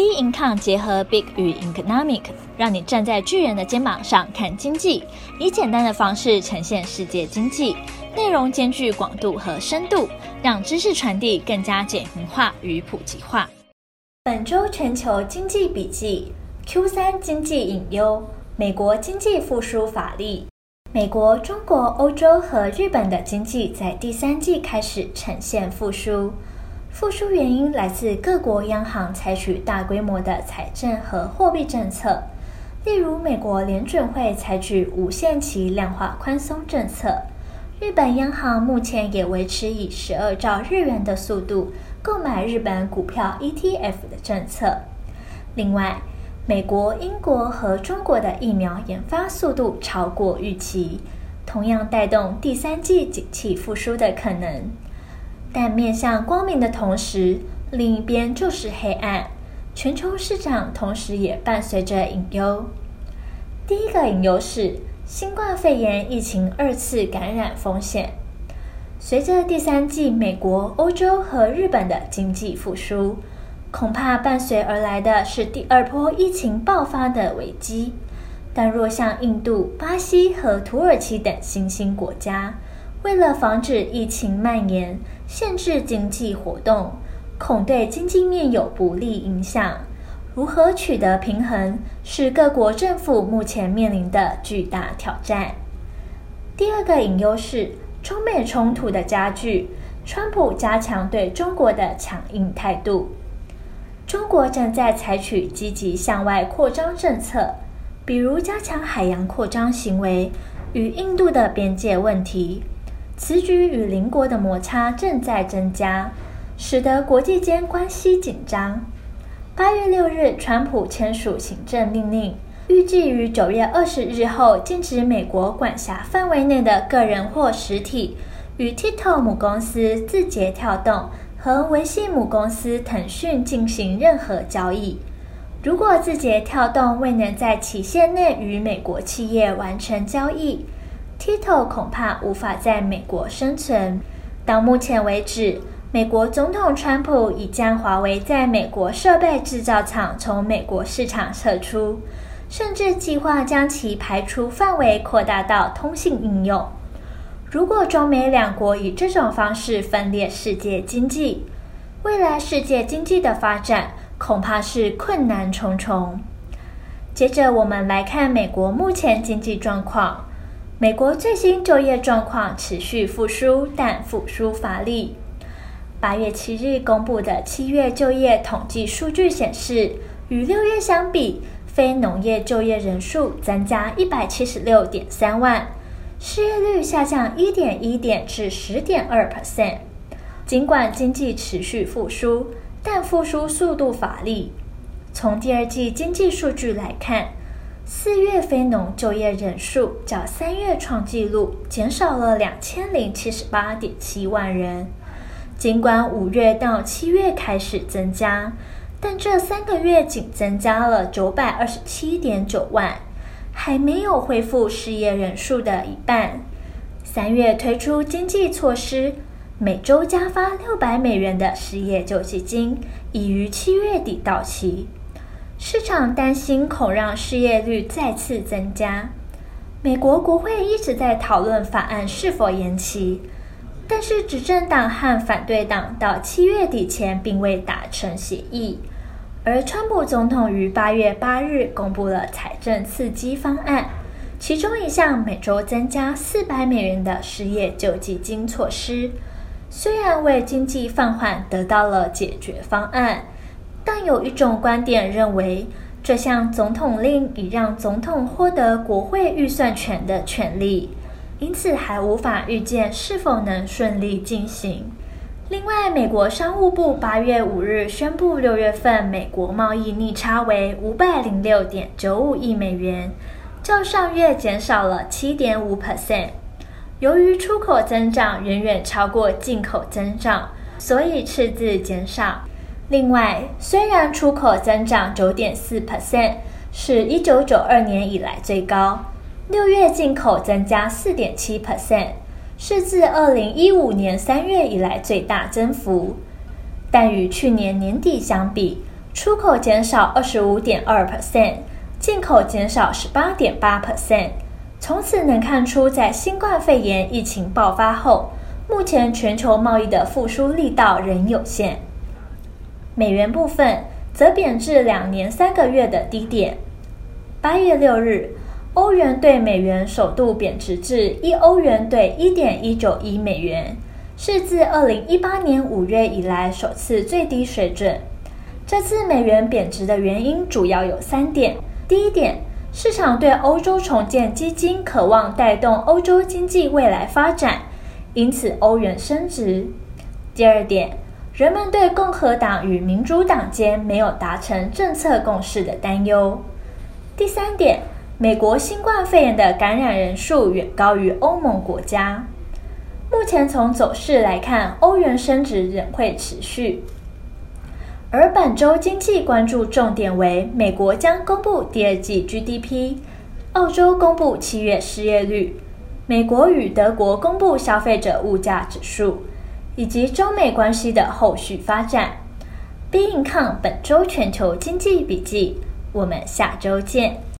Bincom 结合 Big 与 Economic，让你站在巨人的肩膀上看经济，以简单的方式呈现世界经济，内容兼具广度和深度，让知识传递更加简明化与普及化。本周全球经济笔记：Q 三经济隐忧，美国经济复苏乏力。美国、中国、欧洲和日本的经济在第三季开始呈现复苏。复苏原因来自各国央行采取大规模的财政和货币政策，例如美国联准会采取无限期量化宽松政策，日本央行目前也维持以十二兆日元的速度购买日本股票 ETF 的政策。另外，美国、英国和中国的疫苗研发速度超过预期，同样带动第三季景气复苏的可能。但面向光明的同时，另一边就是黑暗。全球市场同时也伴随着隐忧。第一个隐忧是新冠肺炎疫情二次感染风险。随着第三季美国、欧洲和日本的经济复苏，恐怕伴随而来的是第二波疫情爆发的危机。但若像印度、巴西和土耳其等新兴国家，为了防止疫情蔓延，限制经济活动，恐对经济面有不利影响。如何取得平衡，是各国政府目前面临的巨大挑战。第二个隐忧是中美冲突的加剧，川普加强对中国的强硬态度。中国正在采取积极向外扩张政策，比如加强海洋扩张行为与印度的边界问题。此举与邻国的摩擦正在增加，使得国际间关系紧张。八月六日，川普签署行政命令，预计于九月二十日后禁止美国管辖范围内的个人或实体与 TikTok 母公司字节跳动和微信母公司腾讯进行任何交易。如果字节跳动未能在期限内与美国企业完成交易，TikTok 恐怕无法在美国生存。到目前为止，美国总统川普已将华为在美国设备制造厂从美国市场撤出，甚至计划将其排除范围扩大到通信应用。如果中美两国以这种方式分裂世界经济，未来世界经济的发展恐怕是困难重重。接着，我们来看美国目前经济状况。美国最新就业状况持续复苏，但复苏乏力。八月七日公布的七月就业统计数据显示，与六月相比，非农业就业人数增加一百七十六点三万，失业率下降一点一点至十点二 percent。尽管经济持续复苏，但复苏速度乏力。从第二季经济数据来看，四月非农就业人数较三月创纪录，减少了两千零七十八点七万人。尽管五月到七月开始增加，但这三个月仅增加了九百二十七点九万，还没有恢复失业人数的一半。三月推出经济措施，每周加发六百美元的失业救济金，已于七月底到期。市场担心恐让失业率再次增加。美国国会一直在讨论法案是否延期，但是执政党和反对党到七月底前并未达成协议。而川普总统于八月八日公布了财政刺激方案，其中一项每周增加四百美元的失业救济金措施，虽然为经济放缓得到了解决方案。但有一种观点认为，这项总统令已让总统获得国会预算权的权利，因此还无法预见是否能顺利进行。另外，美国商务部八月五日宣布，六月份美国贸易逆差为五百零六点九五亿美元，较上月减少了七点五 percent。由于出口增长远远超过进口增长，所以赤字减少。另外，虽然出口增长九点四 percent，是一九九二年以来最高，六月进口增加四点七 percent，是自二零一五年三月以来最大增幅，但与去年年底相比，出口减少二十五点二 percent，进口减少十八点八 percent。从此能看出，在新冠肺炎疫情爆发后，目前全球贸易的复苏力道仍有限。美元部分则贬至两年三个月的低点。八月六日，欧元兑美元首度贬值至一欧元兑一点一九一美元，是自二零一八年五月以来首次最低水准。这次美元贬值的原因主要有三点：第一点，市场对欧洲重建基金渴望带动欧洲经济未来发展，因此欧元升值；第二点，人们对共和党与民主党间没有达成政策共识的担忧；第三点，美国新冠肺炎的感染人数远高于欧盟国家。目前从走势来看，欧元升值仍会持续。而本周经济关注重点为：美国将公布第二季 GDP，澳洲公布七月失业率，美国与德国公布消费者物价指数，以及中美关系的后续发展。并看本周全球经济笔记，我们下周见。